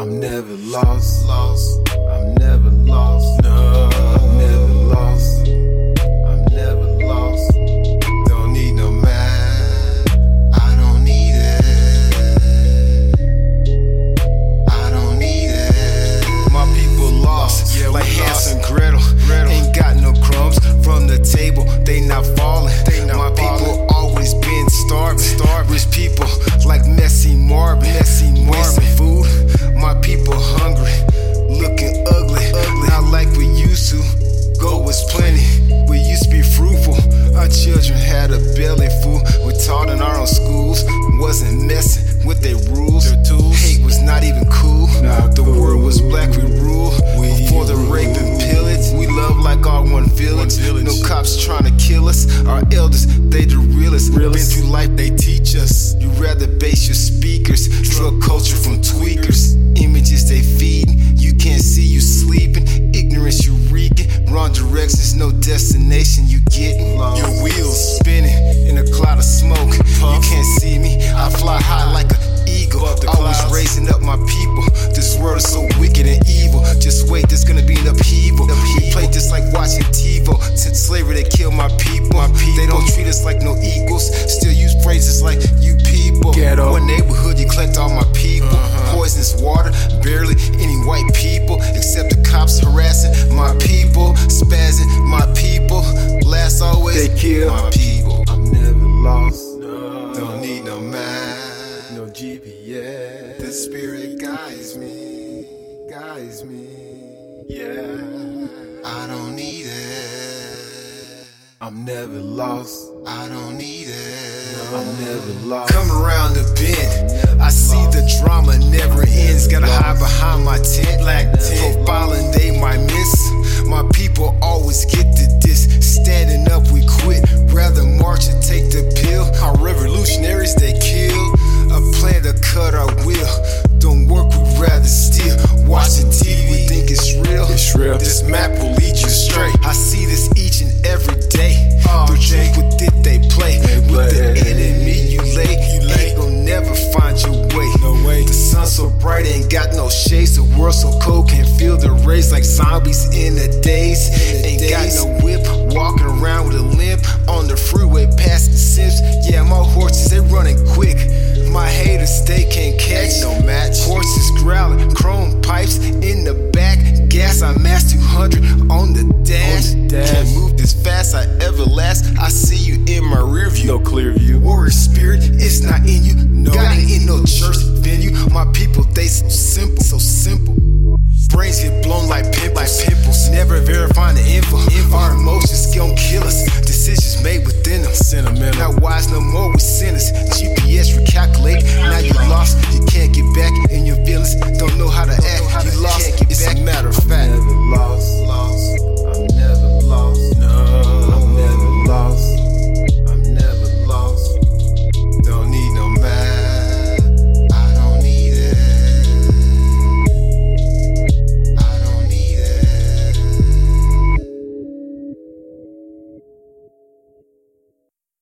I'm never lost, lost. I'm never lost, no. I'm never lost. I'm never lost. Don't need no man. I don't need it. I don't need it. My people lost, Yeah, like. Hansel and Gretel. Gretel. Ain't got no crumbs from the table, they not falling. Taught in our own schools. Wasn't messing with their rules. Their tools. Hate was not even cool. Not the cool. world was black, we rule. We Before the rape and pillage, we love like our one village. village. No cops trying to kill us. Our elders, they the realest. Realest. Been through life, they teach us. You rather base your speakers. Drug culture from tweakers. Images they feeding. You can't see you sleeping. Ignorance you reeking. Wrong directions, no destination you getting. My people. This world is so wicked and evil. Just wait, there's gonna be an upheaval. We play just like watching TiVo. Since slavery, they kill my people. My people. They don't treat us like no equals. Still use phrases like you people. Ghetto. One neighborhood, you collect all my people. Uh-huh. Poisonous water, barely any white people. GPS. The spirit guides me, guides me. yeah. I don't need it. I'm never lost, I don't need it. I'm never lost. Come around the bend. I see the drama never ends. Gotta hide behind my tent. Black tent. Profiling they might miss. This map will lead you straight. I see this each and every day. Jay. trick with it they play. With the enemy you lay, you lay. Ain't gon' never find your way. No way. The sun so bright, ain't got no shades. The world so cold, can't feel the rays like zombies in the days. ain't got no whip, walking around with a limp on the freeway past the Sims. Yeah, my horses they running quick. My haters they can't catch no match. Horses growling, chrome pipes in the back. Gas I mass 200 on the dash. Can't move this fast, I ever last. I see you in my rear view. No clear view. Warrior spirit, it's not in you. No. Got it in no church venue. My people, they so simple, so simple. Brains get blown like pimples. Like pimples. Never verifying the info. info. Our emotions gon' kill us. Decisions made within them. Sentimental. Not wise no more.